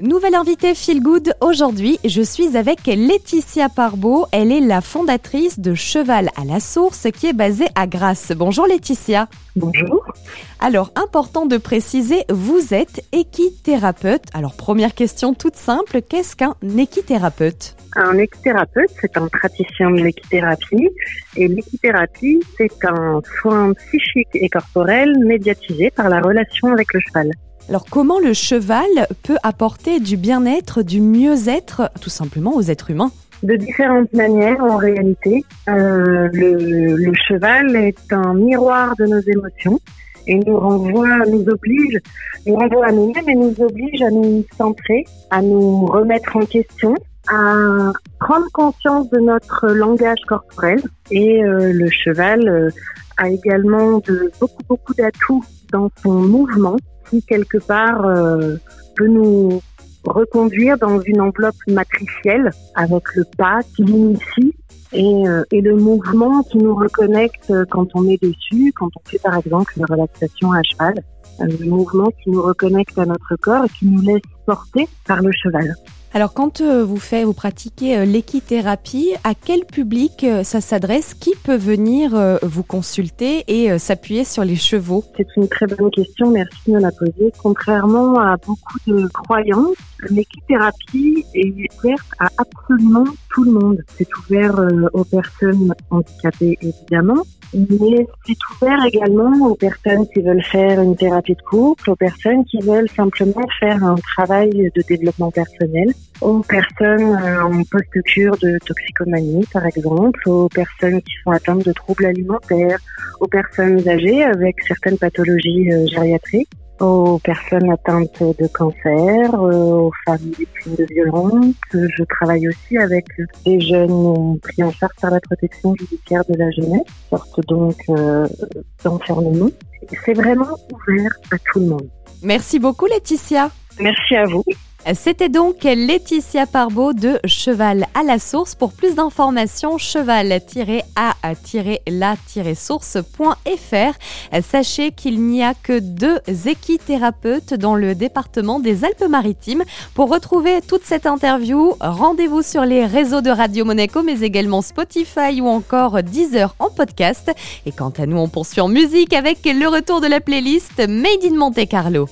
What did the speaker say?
Nouvelle invitée Feel Good aujourd'hui, je suis avec Laetitia Parbeau. Elle est la fondatrice de Cheval à la Source qui est basée à Grasse. Bonjour Laetitia. Bonjour. Alors, important de préciser, vous êtes équithérapeute. Alors, première question toute simple, qu'est-ce qu'un équithérapeute? Un équithérapeute, c'est un praticien de l'équithérapie. Et l'équithérapie, c'est un soin psychique et corporel médiatisé par la relation avec le cheval. Alors comment le cheval peut apporter du bien-être, du mieux-être tout simplement aux êtres humains? De différentes manières en réalité. Euh, le, cheval est un miroir de nos émotions et nous renvoie, nous oblige, nous renvoie à nous-mêmes et nous oblige à nous centrer, à nous remettre en question, à prendre conscience de notre langage corporel. Et euh, le cheval euh, a également de beaucoup beaucoup d'atouts dans son mouvement qui quelque part euh, peut nous reconduire dans une enveloppe matricielle avec le pas qui l'initie et, euh, et, le mouvement qui nous reconnecte quand on est dessus, quand on fait par exemple une relaxation à cheval, euh, le mouvement qui nous reconnecte à notre corps et qui nous laisse porter par le cheval. Alors quand euh, vous faites, vous pratiquez euh, l'équithérapie, à quel public euh, ça s'adresse? Qui peut venir vous consulter et s'appuyer sur les chevaux? C'est une très bonne question, merci de la poser. Contrairement à beaucoup de croyances, l'équithérapie est ouverte à absolument tout le monde. C'est ouvert aux personnes handicapées évidemment, mais c'est ouvert également aux personnes qui veulent faire une thérapie de couple, aux personnes qui veulent simplement faire un travail de développement personnel, aux personnes euh, en post-cure de toxicomanie par exemple, aux personnes qui sont atteintes de troubles alimentaires, aux personnes âgées avec certaines pathologies euh, gériatriques aux personnes atteintes de cancer, euh, aux femmes victimes de violences. Je travaille aussi avec des jeunes pris en charge par la protection judiciaire de la jeunesse, sorte donc euh, d'enfermement. C'est vraiment ouvert à tout le monde. Merci beaucoup Laetitia. Merci à vous. C'était donc Laetitia Parbeau de Cheval à la Source. Pour plus d'informations, cheval-a-la-source.fr. Sachez qu'il n'y a que deux équithérapeutes dans le département des Alpes-Maritimes. Pour retrouver toute cette interview, rendez-vous sur les réseaux de Radio Monaco, mais également Spotify ou encore Deezer en podcast. Et quant à nous, on poursuit en musique avec le retour de la playlist Made in Monte Carlo.